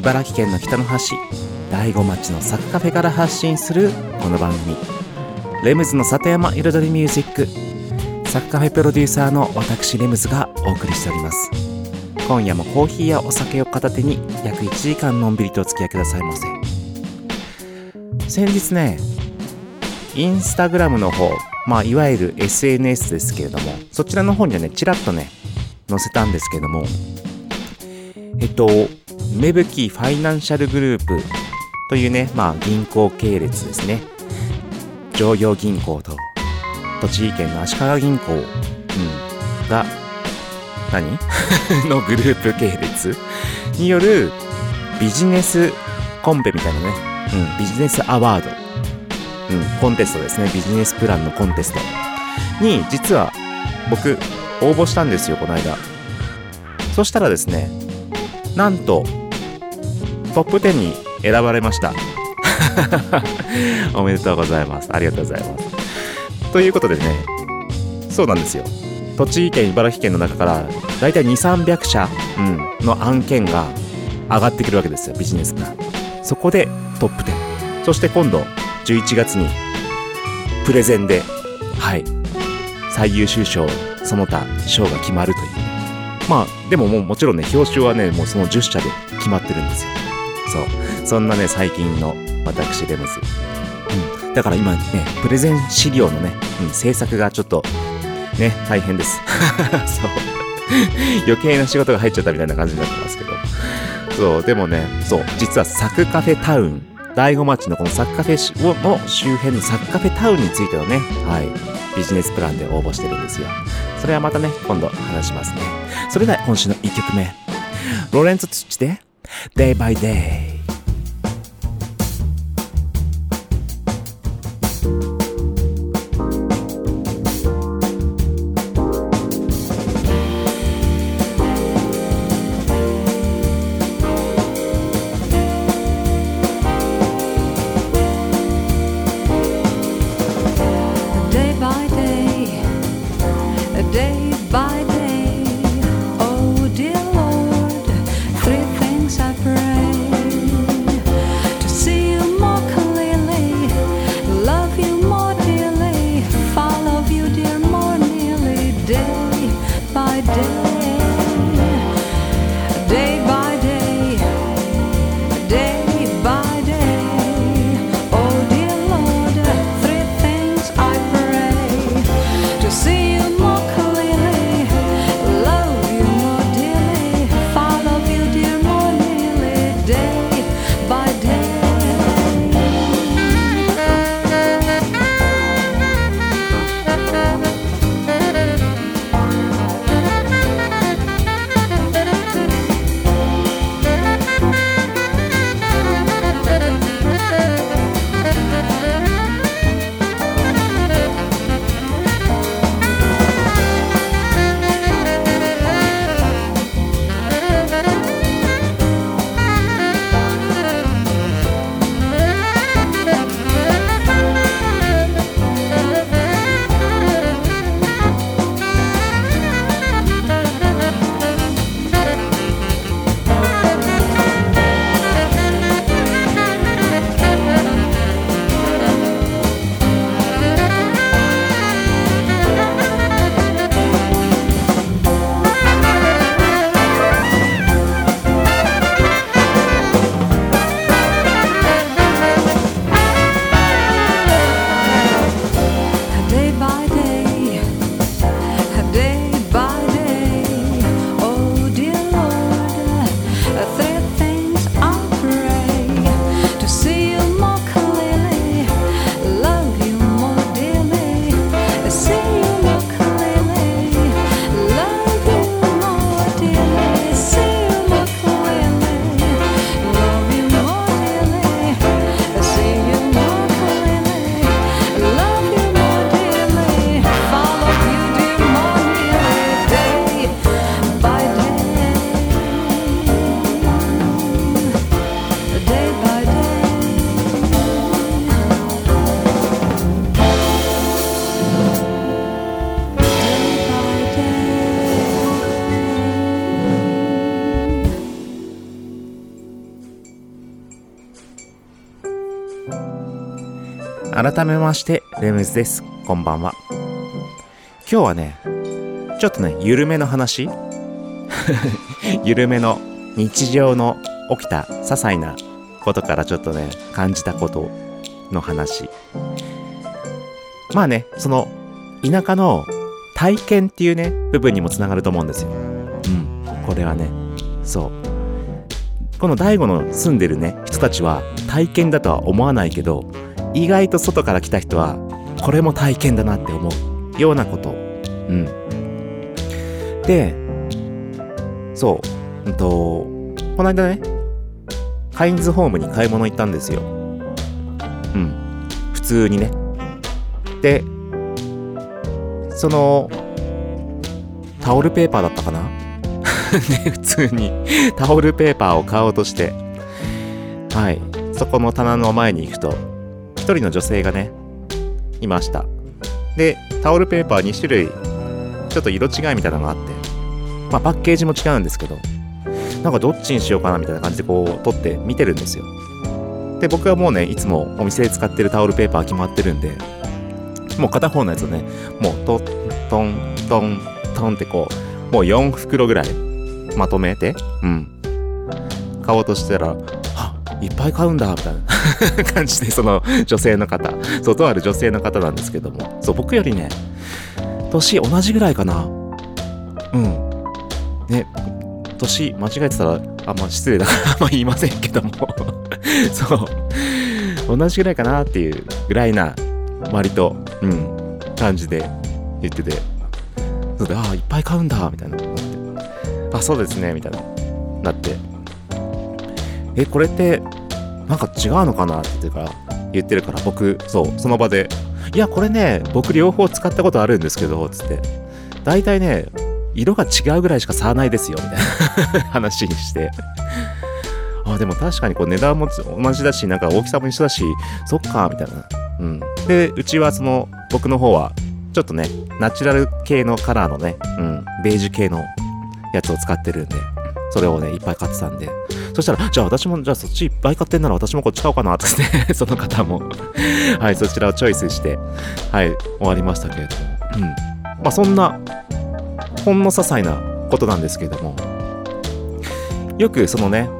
茨城県の北の端大子町のサクカフェから発信するこの番組。レムズの里山彩りミュージックサクカフェプロデューサーの私レムズがお送りしております。今夜もコーヒーやお酒を片手に約1時間のんびりとお付き合いくださいませ。先日ねインスタグラムの方まあいわゆる SNS ですけれどもそちらの方にはねちらっとね載せたんですけどもえっと、芽吹ファイナンシャルグループというね、まあ銀行系列ですね。上陽銀行と栃木県の足利銀行、うん、が、何？のグループ系列。によるビジネスコンペみたいなね、うん、ビジネスアワード、うん、コンテストですね、ビジネスプランのコンテスト。に、実は僕、応募したんですよ、この間。そしたらですね、なんとトップ10に選ばれました。おめでとうございます。ありがとうございます。ということでねそうなんですよ。栃木県茨城県の中からだいたい2300社、うん、の案件が上がってくるわけですよ。ビジネスプランそこでトップ10そして今度11月にプレゼンではい最優秀賞その他賞が決まるという。まあ、でももうもちろんね、表彰はね、もうその10社で決まってるんですよ。そう。そんなね、最近の私、レムズ。うん。だから今ね、プレゼン資料のね、うん、制作がちょっと、ね、大変です。そう。余計な仕事が入っちゃったみたいな感じになってますけど。そう、でもね、そう、実はサクカフェタウン、大子町のこのサクカフェの周辺のサクカフェタウンについてのね、はい、ビジネスプランで応募してるんですよ。それはまたね、今度話しますね。それでは今週の1曲目。ロレンツ・ツッチで Day by Day。改めましてレムズです。こんばんは。今日はねちょっとね緩めの話。緩めの日常の起きた些細なことからちょっとね感じたことの話。まあねその田舎の体験っていうね部分にもつながると思うんですよ。うんこれはねそう。この DAIGO の住んでるね人たちは体験だとは思わないけど意外と外から来た人はこれも体験だなって思う。ようなこと。うん。でそう。うんとこの間ねカインズホームに買い物行ったんですよ。うん。普通にね。でそのタオルペーパーだったかな？ね普通に。タオルペーパーを買おうとして。はい。そこの棚の前に行くと人の女性がねいました。でタオルペーパー2種類ちょっと色違いみたいなのがあってまあパッケージも違うんですけどなんかどっちにしようかなみたいな感じでこう取って見てるんですよ。で僕はもうねいつもお店で使ってるタオルペーパー決まってるんでもう片方のやつをねもうトントントントンってこうもう4袋ぐらいまとめてうん。買おうとしたらいっぱい買うんだみたいな。感じでその女性の方。そうとある女性の方なんですけども。そう僕よりね年同じぐらいかな。うん。ね年間違えてたらあんま失礼だから あんま言いませんけども。そう。同じぐらいかなっていうぐらいな割とうん感じで言ってて。そうでああいっぱい買うんだみたいな。なってあそうですねみたいな。なって。えこれってなんか違うのかなって言ってから言ってるから僕そうその場で。いやこれね僕両方使ったことあるんですけどつって。大体ね色が違うぐらいしか差はないですよみたいな。話にして。あでも確かにこう値段も同じだしなんか大きさも一緒だしそっかみたいな。うん。でうちはその僕の方はちょっとねナチュラル系のカラーのね、うん、ベージュ系のやつを使ってるんでそれをねいっぱい買ってたんで。そしたらじゃあ私もじゃあそっちいっぱい買ってんなら私もこっち買おうかなってって その方も。はいそちらをチョイスしてはい終わりましたけれども。うん。まあそんなほんの些細なことなんですけれども。よくそのね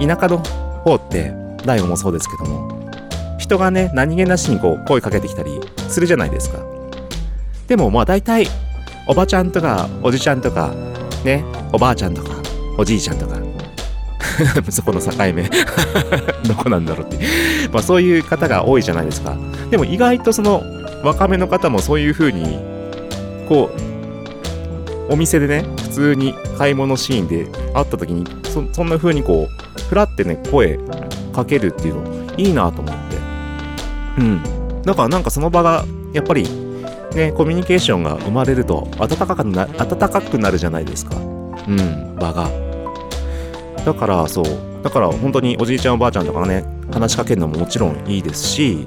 田舎の方って大悟もそうですけども人がね何気なしにこう声かけてきたりするじゃないですか。でもまあ大体おばちゃんとかおじちゃんとかねおばあちゃんとかおじいちゃんとか そこの境目。どこなんだろうって。まあそういう方が多いじゃないですか。でも意外とその若めの方もそういう風にこうお店でね普通に買い物シーンで会った時にそそんな風にこうふらってね声かけるっていうのいいなと思って。うん。だからなんかその場がやっぱりねコミュニケーションが生まれると温かくな温かくなるじゃないですか。うん。場が。だからそう。だから本当におじいちゃんおばあちゃんとかね話しかけるのももちろんいいですし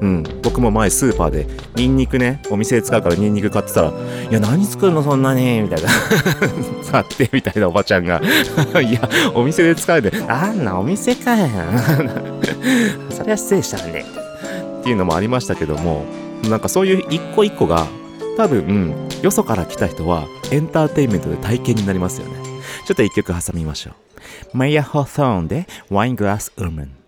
うん、僕も前スーパーでニンニクねお店で使うからニンニク買ってたら「いや何作るのそんなに」みたいな「買って」みたいなおばちゃんが「いやお店で使うであんなお店かや それは失礼したね」っていうのもありましたけどもなんかそういう一個一個が多分、よそから来た人はエンターテインメントで体験になりますよね。ちょっと一曲挟みましょう。マイヤ・ホー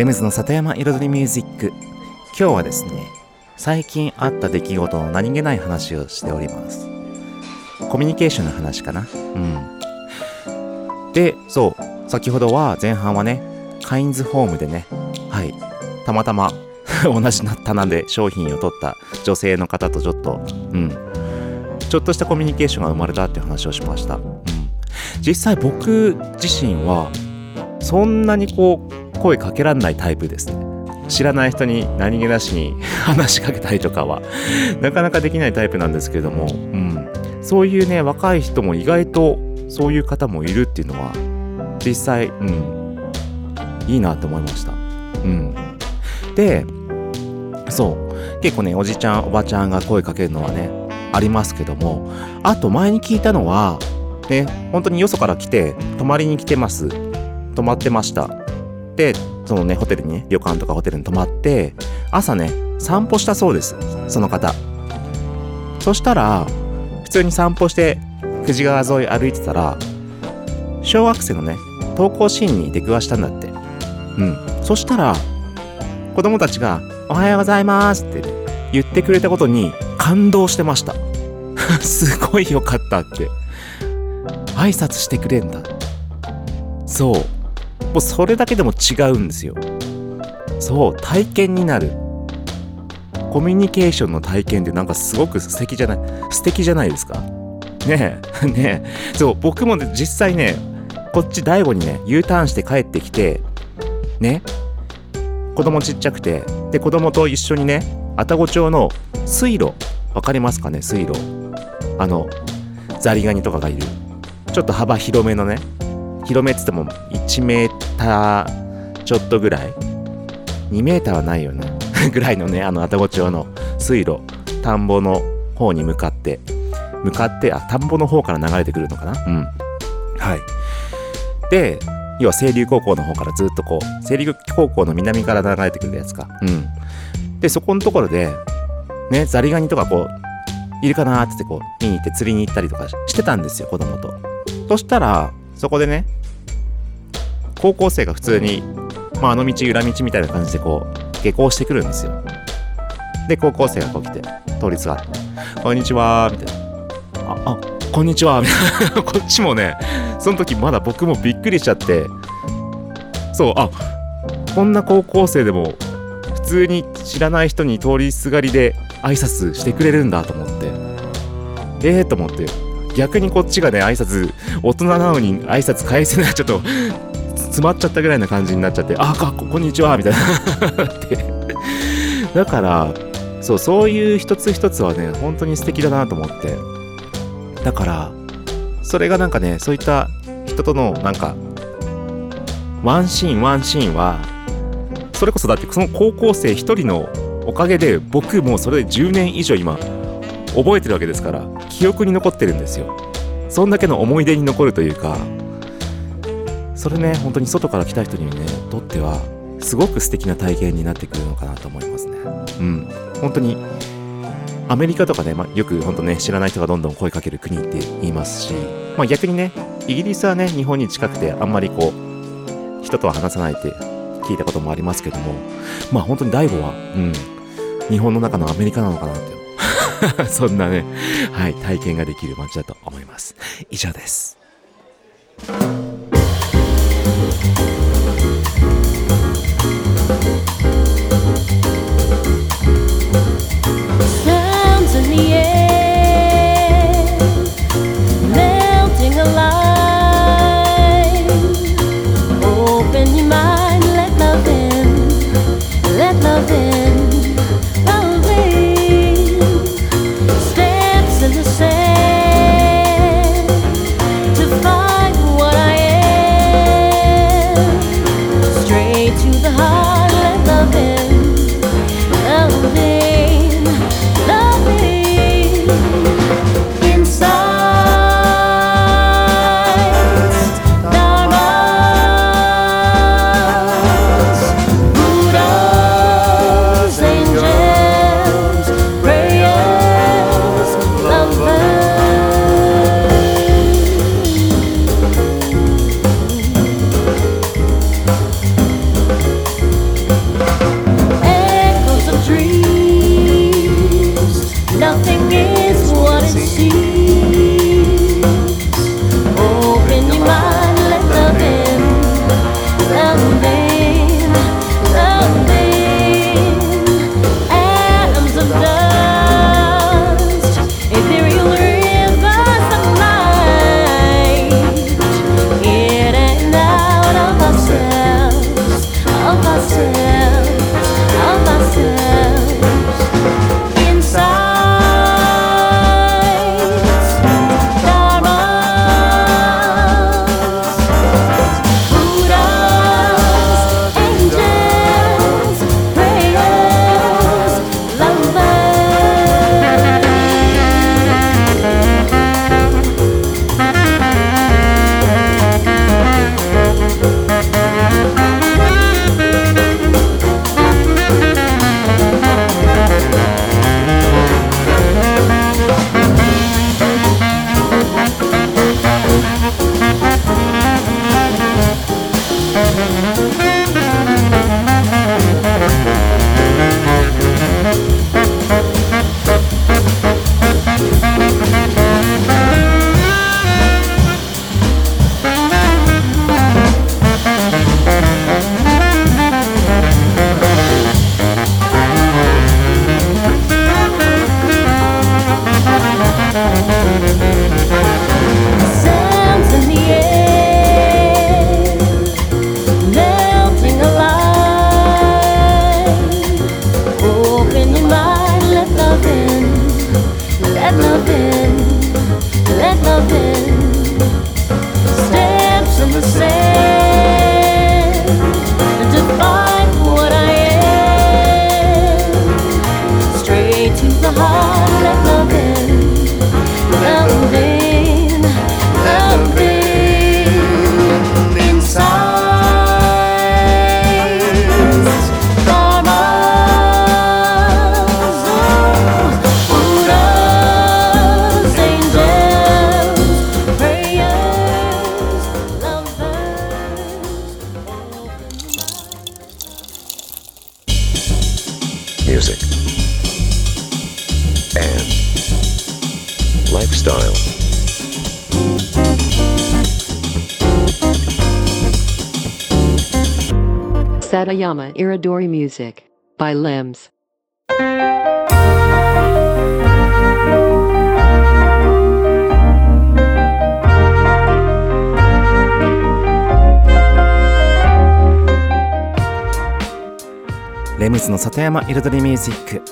レムズの里山彩りミュージック。今日はですね最近あった出来事の何気ない話をしております。コミュニケーションの話かな？うん。でそう。先ほどは前半はねカインズホームでねはい。たまたま 同じ棚で商品を取った女性の方とちょっとうん。ちょっとしたコミュニケーションが生まれたっていう話をしました、うん、実際僕自身はそんなにこう声かけられないタイプですね。知らない人に何気なしに 話しかけたりとかは なかなかできないタイプなんですけれども、うん、そういうね若い人も意外とそういう方もいるっていうのは実際、うん、いいなと思いました、うん、でそう。結構ねおじちゃんおばちゃんが声かけるのはねありますけどもあと前に聞いたのはね本当によそから来て泊まりに来てます。泊まってました。でそのねホテルにね旅館とかホテルに泊まって朝ね散歩したそうですその方。そしたら普通に散歩して富士川沿い歩いてたら小学生のね登校シーンに出くわしたんだって。うん。そしたら子供たちが「おはようございます」って言ってくれたことに感動してました。すごいよかったって。挨拶してくれんだ。そう。もうそれだけでも違うんですよ。そう体験になる。コミュニケーションの体験ってなんかすごく素敵じゃない？素敵じゃないですか？ねえ ねえ。そう僕もね実際ねこっち大悟にね U ターンして帰ってきてね子供ちっちゃくてで子供と一緒にね愛宕町の水路わかりますかね？水路。あのザリガニとかがいる。ちょっと幅広めのね広めっつっても1メーターちょっとぐらい。2メーターはないよね ぐらいのねあの愛宕町の水路田んぼの方に向かって。向かってあ田んぼの方から流れてくるのかな？うん。はい。で要は清流高校の方からずっとこう清流高校の南から流れてくるやつか。うん。でそこのところでねザリガニとかこういるかなーってってこう見に行って釣りに行ったりとかしてたんですよ子供と。そしたらそこでね高校生が普通に、まあ、あの道裏道みたいな感じでこう下校してくるんですよ。で高校生がこう来て通りすがって「こんにちは」みたいな「ああこんにちは」みたいな。こっちもねその時まだ僕もびっくりしちゃってそうあこんな高校生でも普通に知らない人に通りすがりで挨拶してくれるんだと思って。ええー、と思って。逆にこっちがね挨拶大人なのに挨拶返せない。ちょっと詰まっちゃったぐらいな感じになっちゃってあかこんにちはみたいな。っ てだからそうそういう一つ一つはね本当に素敵だなと思って。だからそれがなんかねそういった人とのなんかワンシーンワンシーンはそれこそだってその高校生一人のおかげで僕もそれで10年以上今覚えてるわけですから記憶に残ってるんですよ。そんだけの思い出に残るというかそれね本当に外から来た人にねとってはすごく素敵な体験になってくるのかなと思いますね。うん。本当にアメリカとかね、まあ、よく本当ね知らない人がどんどん声かける国って言いますし、まあ、逆にねイギリスはね日本に近くてあんまりこう人とは話さないって聞いたこともありますけどもまあ本当に大悟はうん。日本の中のアメリカなのかなって そんなねはい体験ができる街だと思います。以上です。Música Iridori Music by Limbs. レムズの里山彩りミュージック。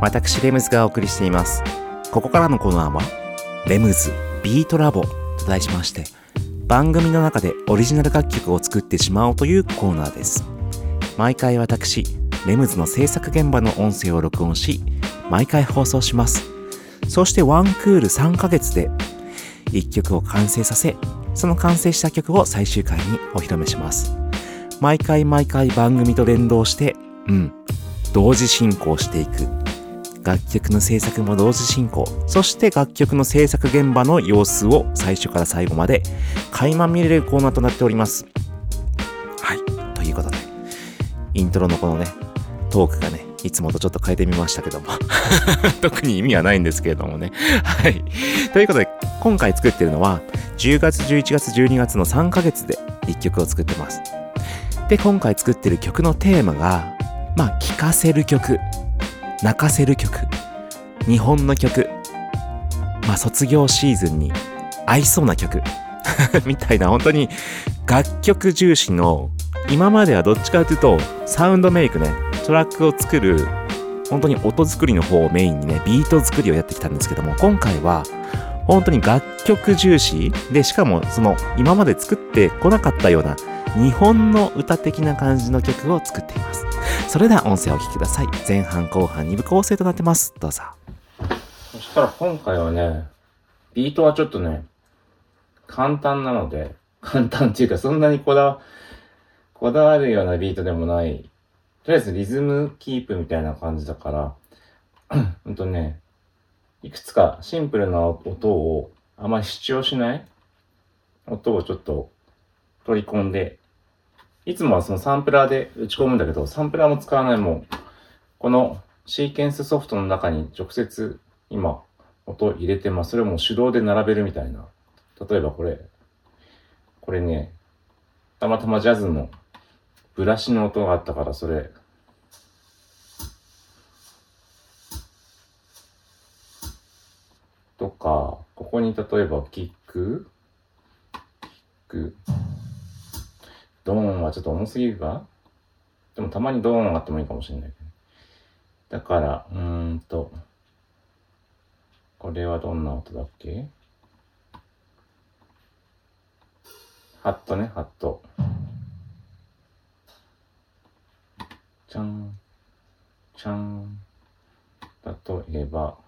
私、レムズがお送りしています。ここからのコーナーは、レムズビートラボと題しまして、番組の中でオリジナル楽曲を作ってしまおうというコーナーです。毎回私、レムズの制作現場の音声を録音し、毎回放送します。そしてワンクール3ヶ月で1曲を完成させ、その完成した曲を最終回にお披露目します。毎回毎回番組と連動して、うん、同時進行していく。楽曲の制作も同時進行。そして楽曲の制作現場の様子を最初から最後まで垣間見れるコーナーとなっております。イントロのこのね、トークがね、いつもとちょっと変えてみましたけども。特に意味はないんですけれどもね。はい。ということで、今回作ってるのは、10月、11月、12月の3ヶ月で1曲を作ってます。で、今回作ってる曲のテーマが、まあ、聴かせる曲、泣かせる曲、日本の曲、まあ、卒業シーズンに合いそうな曲、みたいな、本当に楽曲重視の、今まではどっちかというと、サウンドメイクね、トラックを作る、本当に音作りの方をメインにね、ビート作りをやってきたんですけども、今回は、本当に楽曲重視で、しかもその今まで作ってこなかったような日本の歌的な感じの曲を作っています。それでは音声をお聞きください。前半後半2部構成となってます。どうぞ。そしたら今回はね、ビートはちょっとね、簡単なので、簡単っていうかそんなにこだわ、こだわるようなビートでもない。とりあえずリズムキープみたいな感じだから、うんとね、いくつかシンプルな音をあまり主張しない音をちょっと取り込んで、いつもはそのサンプラーで打ち込むんだけど、サンプラーも使わないもん。このシーケンスソフトの中に直接今音を入れてます。それも手動で並べるみたいな。例えばこれ、これね、たまたまジャズのブラシの音があったからそれ、とか、ここに例えばキック、キック、ドーンはちょっと重すぎるか？でもたまにドーンがあってもいいかもしれないけど。だから、うーんと、これはどんな音だっけ？ハットね、ハット。ちゃん、ちゃん。例えば、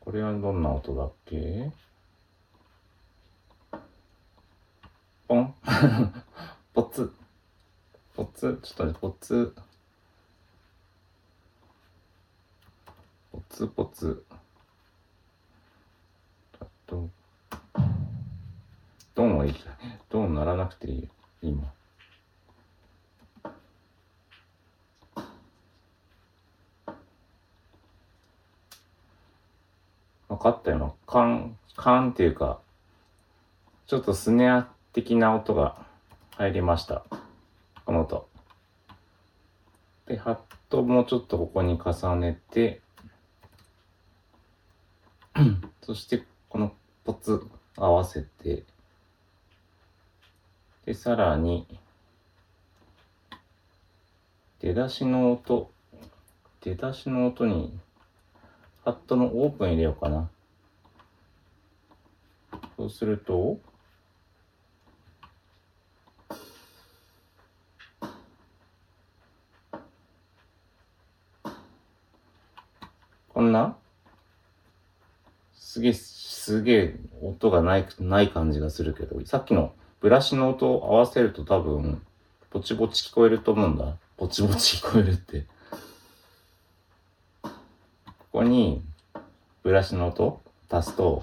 これはどんな音だっけポン。ポツ。ポツ、ちょっとね、ポツ。ポツポツ。あと、ドン。はいいじゃん。ドン。ならなくていいよ、今。分かったよな。カン、カンっていうか、ちょっとスネア的な音が入りました。この音。で、ハットもちょっとここに重ねて、そしてこのポツ合わせて、で、さらに、出だしの音、出だしの音に、ハットのオープン入れようかな。そうすると、こんなすげえ、すげえ音がない、ない感じがするけど、さっきのブラシの音を合わせると多分、ぼちぼち聞こえると思うんだ。ぼちぼち聞こえるって。ここに、ブラシの音足すと、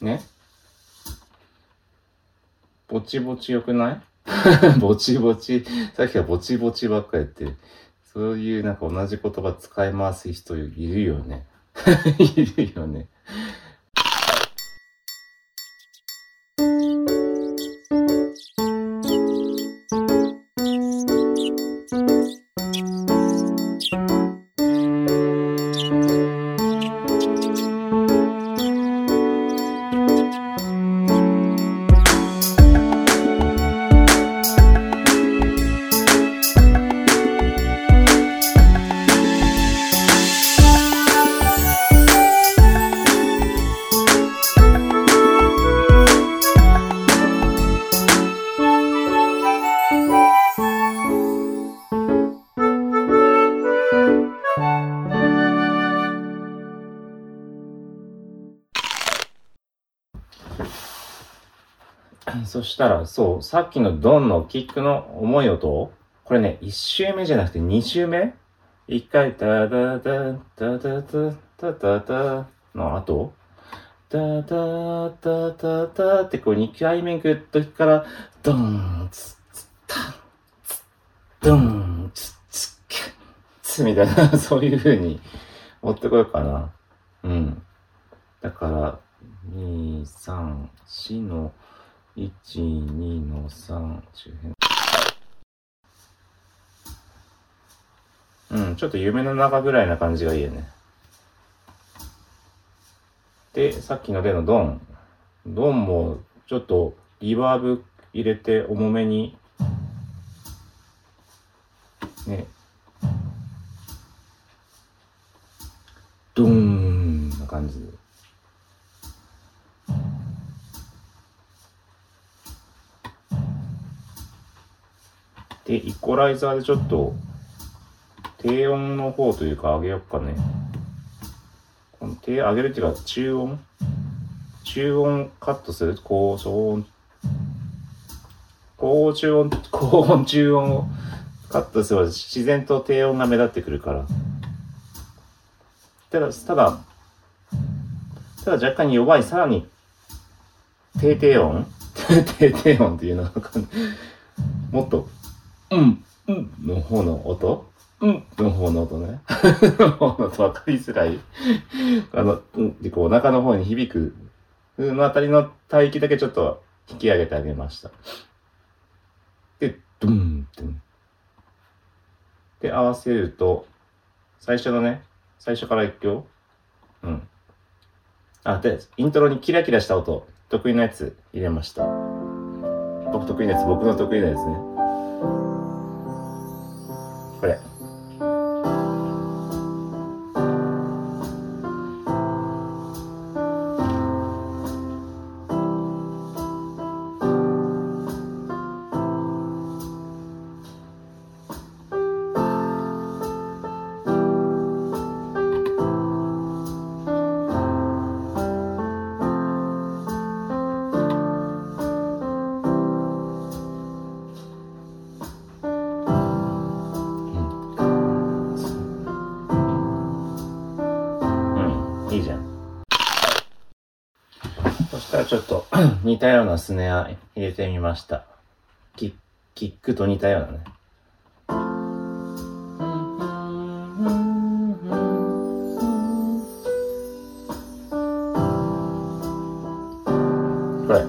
ね？ぼちぼちよくない？ぼちぼち。さっきはぼちぼちばっかり言って、そういうなんか同じ言葉使い回す人いるよね。いるよね。そしたら、そう、さっきのドンのキックの重い音、これね、1周目じゃなくて2周目？一回、ダダダ、ダダダ、ダダダの後、ダダダダダってこう2回目グッとから、ドン、ツツタン、ツドン、ツッツキャッツみたいな、そういう風に持ってこようかな。うん。だから、2、3、4の、1、2の3、周辺。うん、ちょっと夢の中ぐらいな感じがいいよね。で、さっきの例のドン。ドンも、ちょっとリバーブ入れて重めに、ね。ドーンな感じで。イコライザーでちょっと、低音の方というか上げよっかね。この低上げるっていうか、中音？中音カットする？高音、高中音、高音、中音をカットすれば自然と低音が目立ってくるから。ただ、ただ、ただ若干弱い、さらに、低低音？低低音っていうのはわかんない。もっと、うん、うん。の方の音うん。の方の音ね。の方の音分かりづらい。あの、うん。で、こう、お腹の方に響く、うん。のあたりの帯域だけちょっと引き上げてあげました。で、ドゥンってね。で、合わせると、最初のね、最初から一挙うん。あ、で、イントロにキラキラした音、得意なやつ入れました。僕得意なやつ、僕の得意なやつね。これ。たようなスネア入れてみました。キッキックと似たようなね。これ。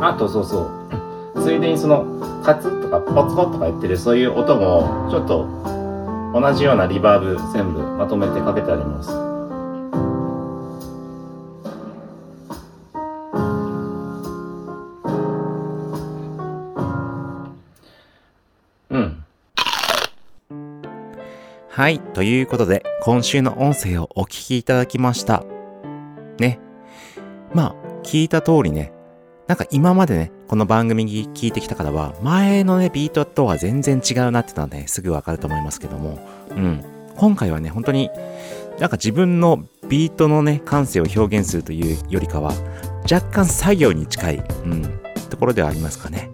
あとそうそう。ついでにその、カツッとかポツポとか言ってるそういう音も、ちょっと同じようなリバーブ全部まとめてかけてあります。うん。はい。ということで、今週の音声をお聞きいただきました。ね。まあ、聞いた通りね、なんか今までね、この番組に聞いてきた方は、前のね、ビートとは全然違うなってのはね、すぐわかると思いますけども、うん。今回はね、本当に、なんか自分のビートのね、感性を表現するというよりかは、若干作業に近い、うん、ところではありますかね。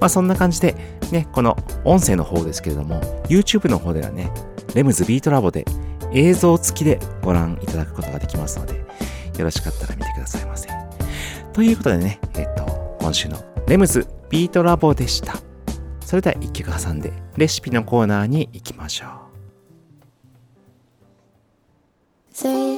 まあそんな感じで、ね、この音声の方ですけれども、YouTube の方ではね、レムズビートラボで映像付きでご覧いただくことができますので、よろしかったら見てくださいませ。ということでね、えっと、今週のレムズビートラボでした。それでは一曲挟んで、レシピのコーナーに行きましょう。Say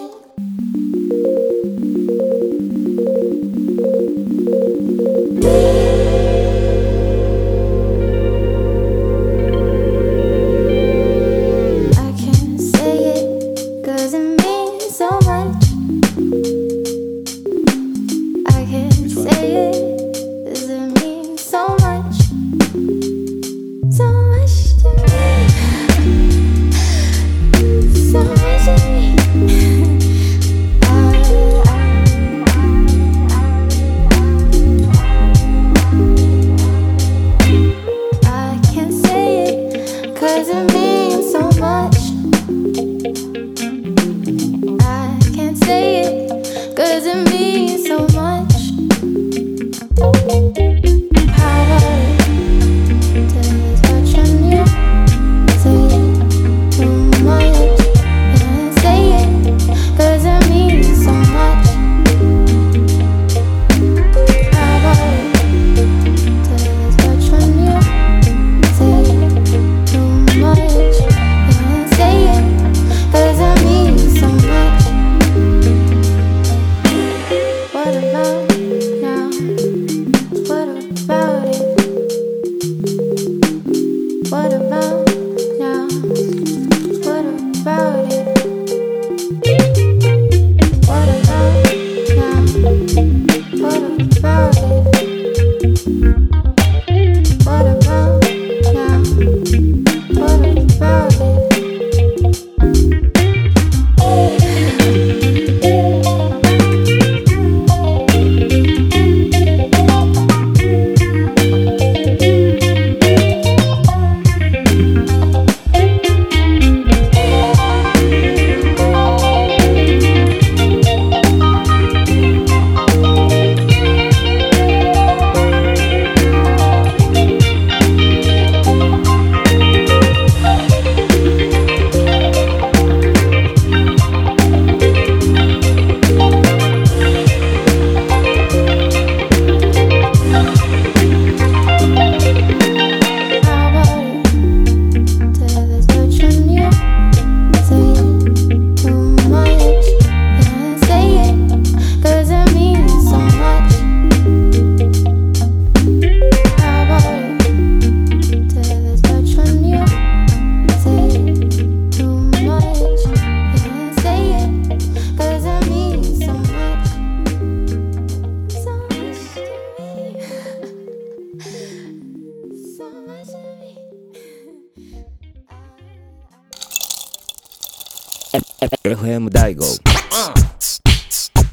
FM 大悟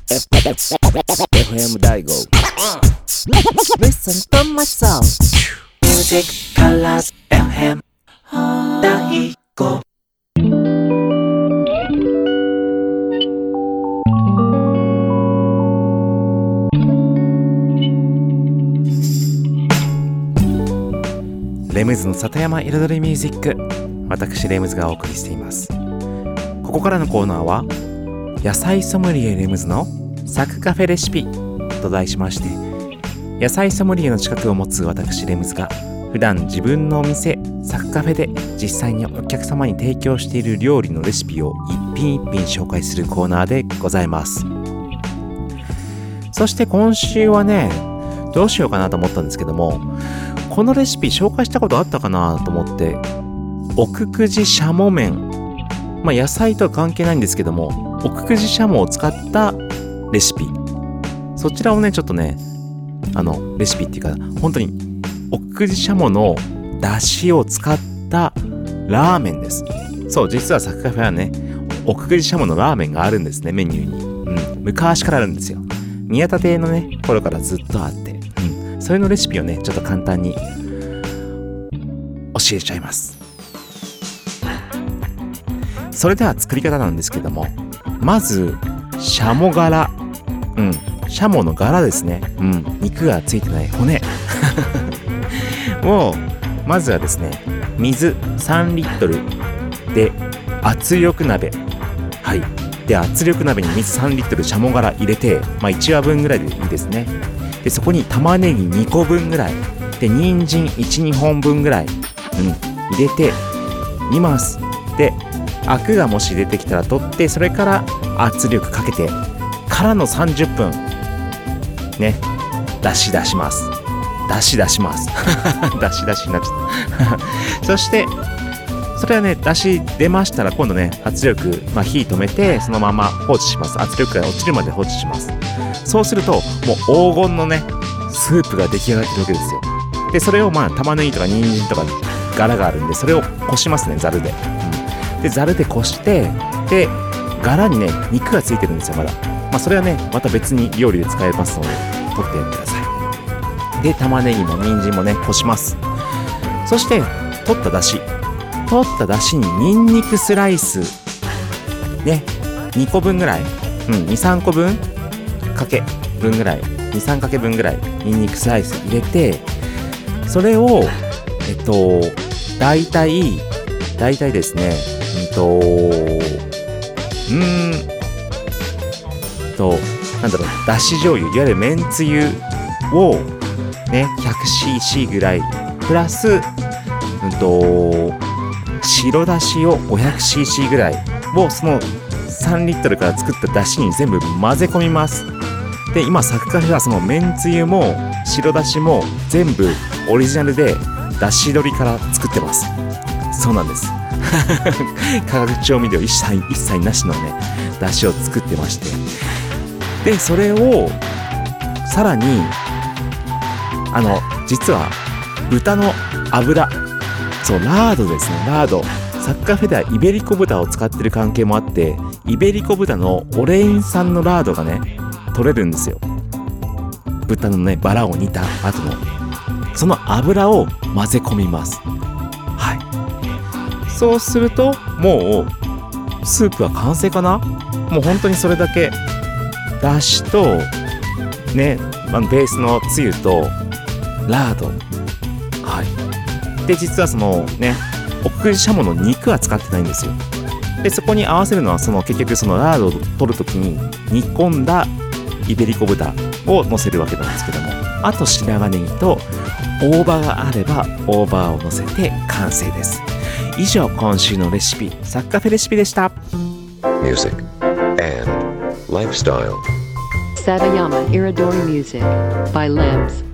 FM 大悟 Listen to my song. Music Colors FM 大悟レムズの里山彩りミュージック。私レムズがお送りしていますここからのコーナーは野菜ソムリエレムズのサクカフェレシピと題しまして野菜ソムリエの資格を持つ私レムズが普段自分のお店サクカフェで実際にお客様に提供している料理のレシピを一品一品紹介するコーナーでございます。そして今週はねどうしようかなと思ったんですけどもこのレシピ紹介したことあったかなと思って奥久慈シャモ麺まあ、野菜とは関係ないんですけども奥久慈シャモを使ったレシピ。そちらをねちょっとねあのレシピっていうか本当に奥久慈シャモの出汁を使ったラーメンです。そう実はサクカフェはね奥久慈しゃものラーメンがあるんですねメニューに、うん、昔からあるんですよ。宮田亭のね頃からずっとあって、うん、それのレシピをねちょっと簡単に教えちゃいます。それでは作り方なんですけどもまずシャモ柄。うん。シャモの柄ですね。うん。肉がついてない骨。をまずはですね水3リットルで圧力鍋。はい。で圧力鍋に水3リットルシャモ柄入れて、まあ、1話分ぐらいでいいですね。でそこに玉ねぎ2個分ぐらい。で人参12本分ぐらい、うん、入れて煮ます。でアクがもし出てきたら取ってそれから圧力かけてからの30分ね出し出します。出し出します。出し出しになっちゃった。そしてそれはね出し出ましたら今度ね圧力、まあ、火止めてそのまま放置します。圧力が落ちるまで放置します。そうするともう黄金のねスープが出来上がってるわけですよ。でそれをまあ玉ねぎとか人参とか柄があるんでそれをこしますねざるで、でざるでこしてで柄にね肉がついてるんですよまだ。まあそれはねまた別に料理で使えますので取ってやってください。で玉ねぎも人参もねこします。そして取っただし取っただしにニンニクスライス。ね2個分ぐらい。うん23個分かけ分ぐらい。23かけ分ぐらいニンニクスライス入れてそれをえっと大体大体ですねうんとうんとなんだろうだし醤油いわゆるめんつゆをね 100cc ぐらいプラスうんと白だしを 500cc ぐらいをその3リットルから作っただしに全部混ぜ込みます。で今サクカフェはそのめんつゆも白だしも全部オリジナルでだし取りから作ってます。そうなんです。化学調味料一切一切なしのねだしを作ってまして。でそれをさらにあの実は豚の脂そうラードですね。ラード。サッカーフェではイベリコ豚を使ってる関係もあってイベリコ豚のオレイン酸のラードがね取れるんですよ。豚のねバラを煮た後の。その油を混ぜ込みます。そうするともうスープは完成かな？もう本当にそれだけだしとね、まあ、ベースのつゆとラード。はい。で実はそのね奥久慈しゃもの肉は使ってないんですよ。でそこに合わせるのはその結局そのラードを取るときに煮込んだイベリコ豚を乗せるわけなんですけどもあと白髪ネギと大葉があれば大葉を乗せて完成です。以上今週のレシピサッカフェレシピでした music, and lifestyle. Satayama Iridori Music by Limbs.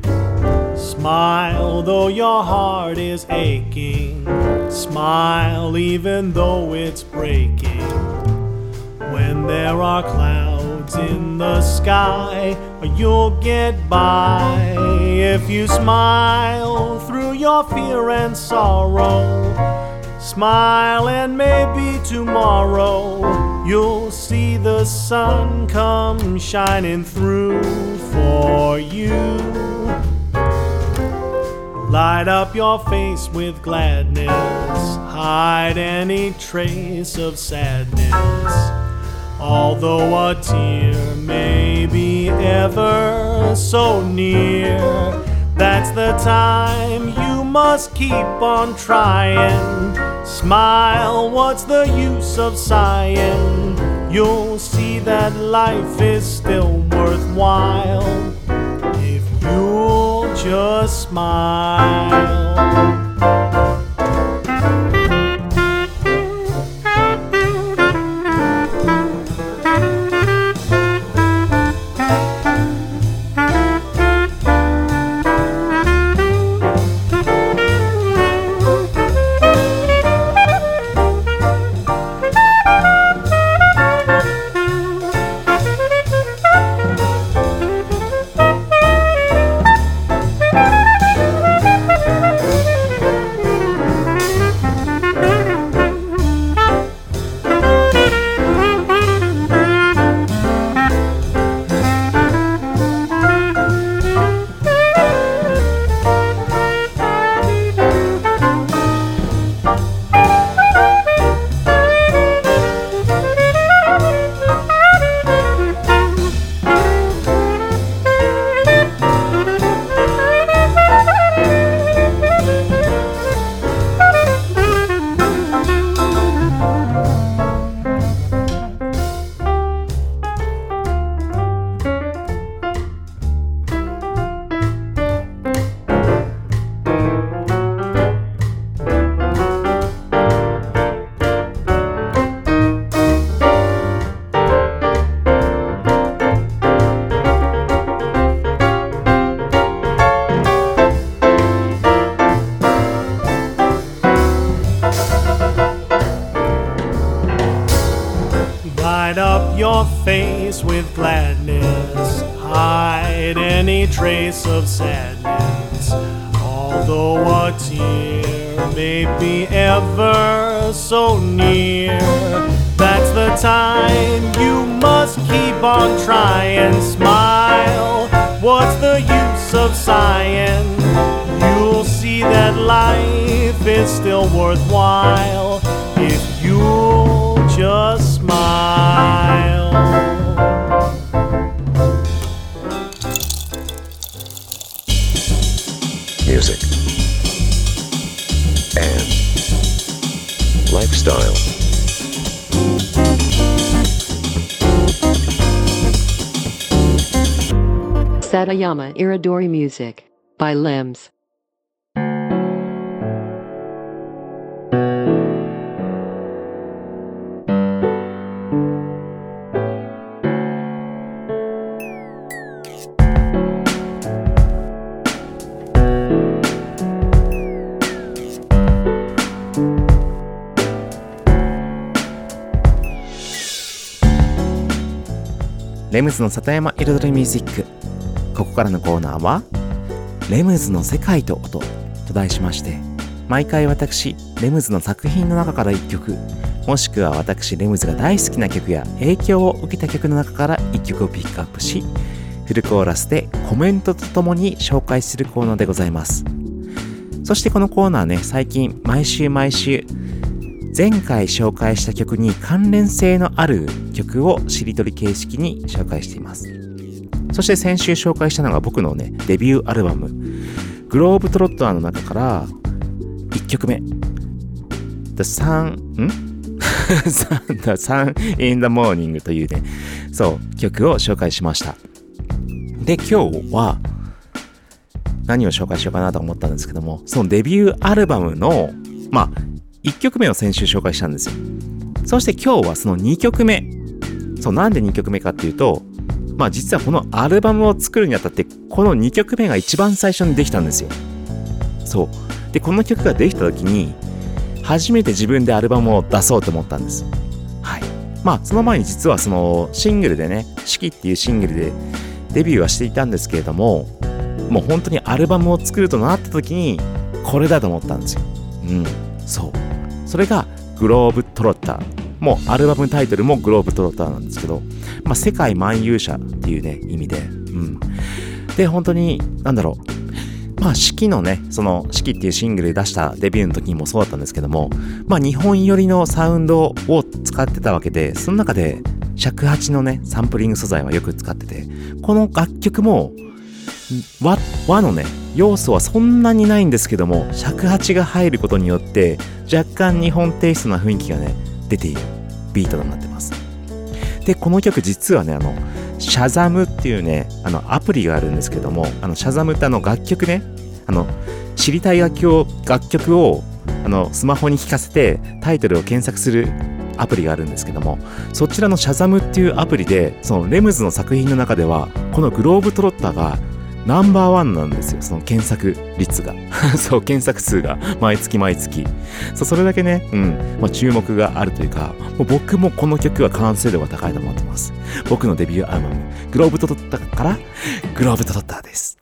Smile though your heart is aching. Smile even though it's breaking. When there are clouds in the sky, you'll get by. If you smile through your fear and sorrow, smile and maybe tomorrow you'll see the sun come shining through for you. Light up your face with gladness, hide any trace of sadness. Although a tear may be ever so near, that's the time you must keep on trying. Smile, what's the use of sighing? You'll see that life is still worthwhile if you'll just smile. Lifestyle. Satayama Iridori Music by Limbs. レムズの里山彩りミュージック。ここからのコーナーは「レムズの世界と音」と題しまして毎回私レムズの作品の中から1曲もしくは私レムズが大好きな曲や影響を受けた曲の中から1曲をピックアップしフルコーラスでコメントとともに紹介するコーナーでございます。そしてこのコーナーね最近毎週毎週前回紹介した曲に関連性のある曲をしりとり形式に紹介しています。そして先週紹介したのが僕のねデビューアルバムグローブトロッターの中から1曲目。The Sun ん？The Sun in the Morning というねそう曲を紹介しました。で今日は何を紹介しようかなと思ったんですけどもそのデビューアルバムのまあ1曲目を先週紹介したんですよ。そして今日はその2曲目。そうなんで2曲目かっていうとまあ実はこのアルバムを作るにあたってこの2曲目が一番最初にできたんですよ。そう。でこの曲ができた時に初めて自分でアルバムを出そうと思ったんです。はい。まあその前に実はそのシングルでね「四季」っていうシングルでデビューはしていたんですけれどももう本当にアルバムを作るとなった時にこれだと思ったんですよ。うん。そう。それがグローブトロッター。もうアルバムタイトルもグローブトロッターなんですけど、まあ、世界漫遊者っていうね意味で。うん。で本当になんだろう。まあ四季のねその四季っていうシングル出したデビューの時にもそうだったんですけどもまあ日本寄りのサウンドを使ってたわけでその中で尺八のねサンプリング素材はよく使っててこの楽曲も和和のね要素はそんなにないんですけども尺八が入ることによって若干日本テイストな雰囲気がね出ている。ビートになってます。でこの曲実はねあのシャザムっていうねあのアプリがあるんですけどもあのシャザムってあの楽曲ねあの知りたい楽曲を楽曲をあのスマホに聴かせてタイトルを検索するアプリがあるんですけどもそちらのシャザムっていうアプリでそのレムズの作品の中ではこのグローブトロッターがナンバーワンなんですよ、その検索率が。そう、検索数が毎月毎月。そう、それだけね、うん、まあ、注目があるというか、もう僕もこの曲は完成度が高いと思ってます。僕のデビューアルバム、グローブとトッタから、グローブとドッターです。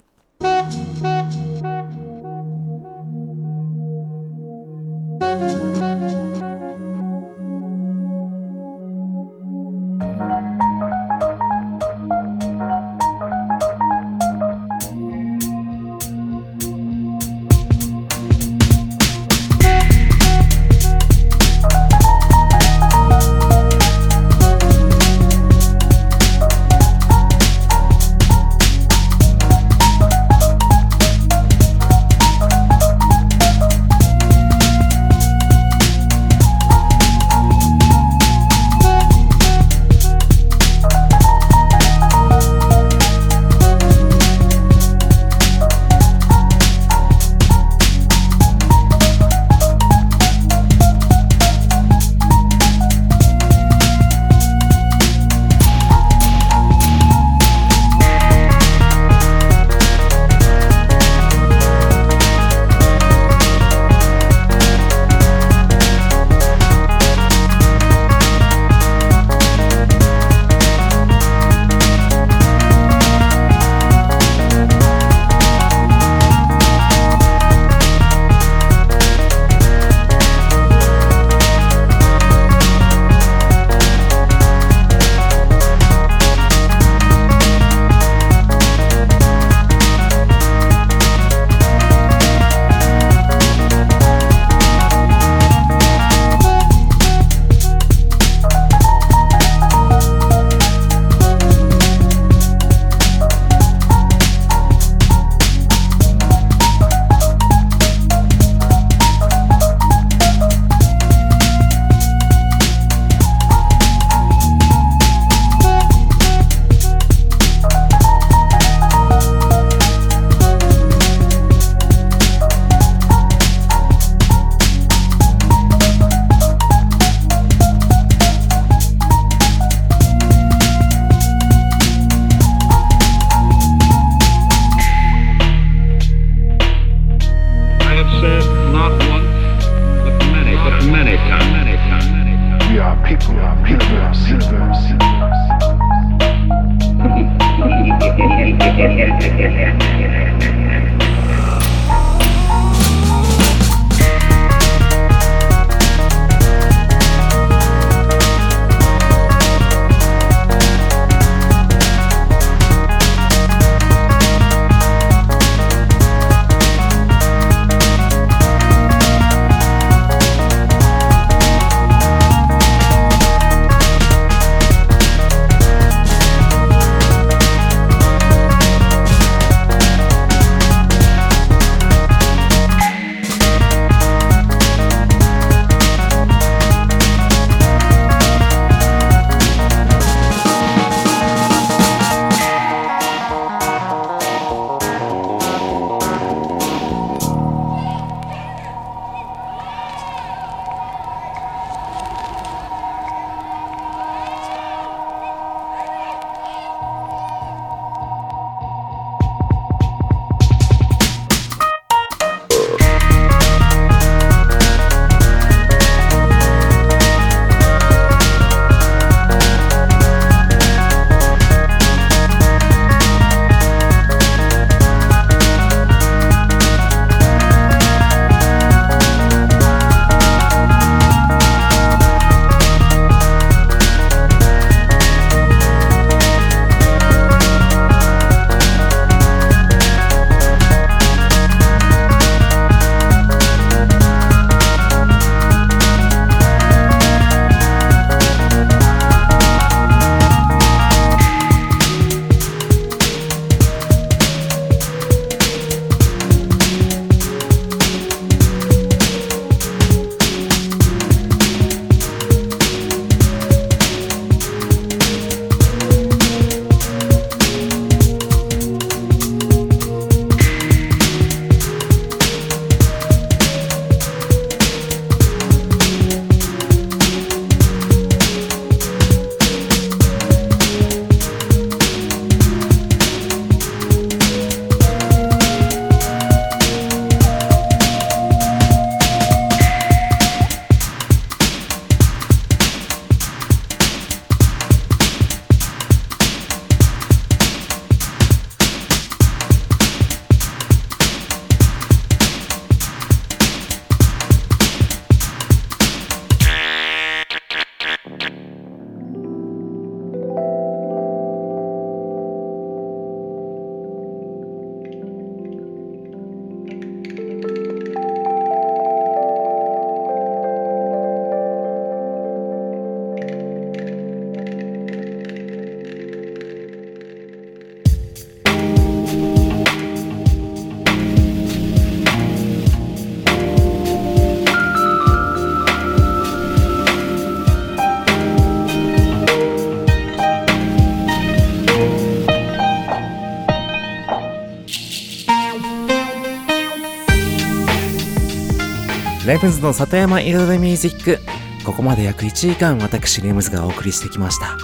レムズの里山彩りミュージック」ここまで約1時間私レムズがお送りしてきました。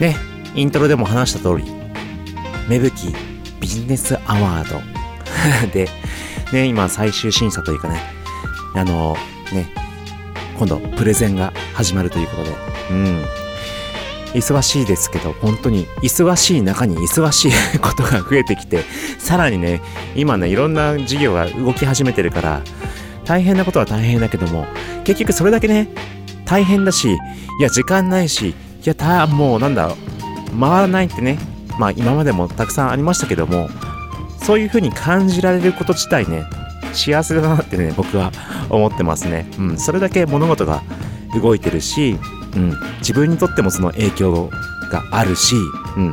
ねイントロでも話した通り芽吹きビジネスアワード。でね今最終審査というかねあのね今度プレゼンが始まるということで。うん。忙しいですけど、本当に忙しい中に忙しいことが増えてきて、さらにね、今ね、いろんな事業が動き始めてるから、大変なことは大変だけども、結局それだけね、大変だし、いや、時間ないし、いや、た、もうなんだ、回らないってね、まあ今までもたくさんありましたけども、そういう風に感じられること自体ね、幸せだなってね、僕は思ってますね。うん、それだけ物事が動いてるし、うん、自分にとってもその影響があるし、うん、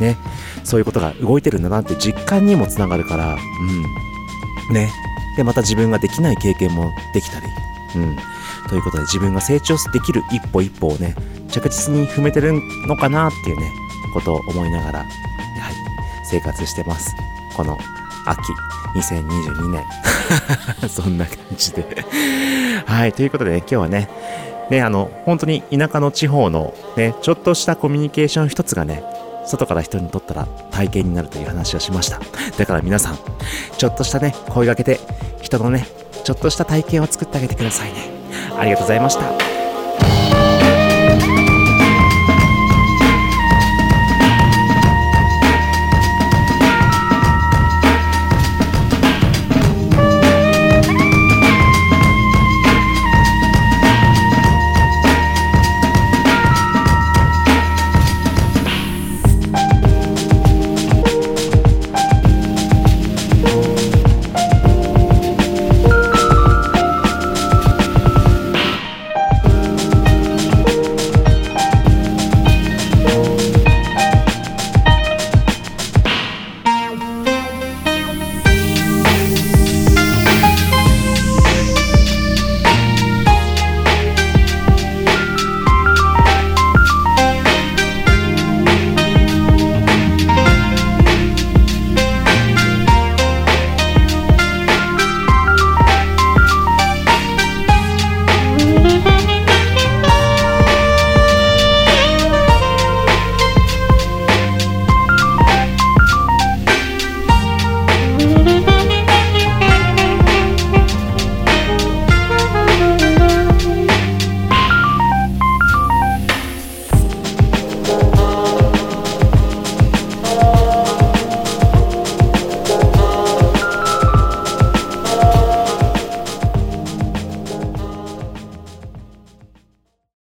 ね、そういうことが動いてるんだなって実感にもつながるから、うん、ね。で、また自分ができない経験もできたり、うん。ということで自分が成長できる一歩一歩をね、着実に踏めてるのかなっていうね、ことを思いながら、はい、生活してます。この秋、2022年。そんな感じで。はい、ということでね、今日はね、ね、あの、本当に田舎の地方のね、ちょっとしたコミュニケーション一つがね、外から人にとったら体験になるという話をしました。だから皆さん、ちょっとしたね、声がけて、人のね、ちょっとした体験を作ってあげてくださいね。ありがとうございました。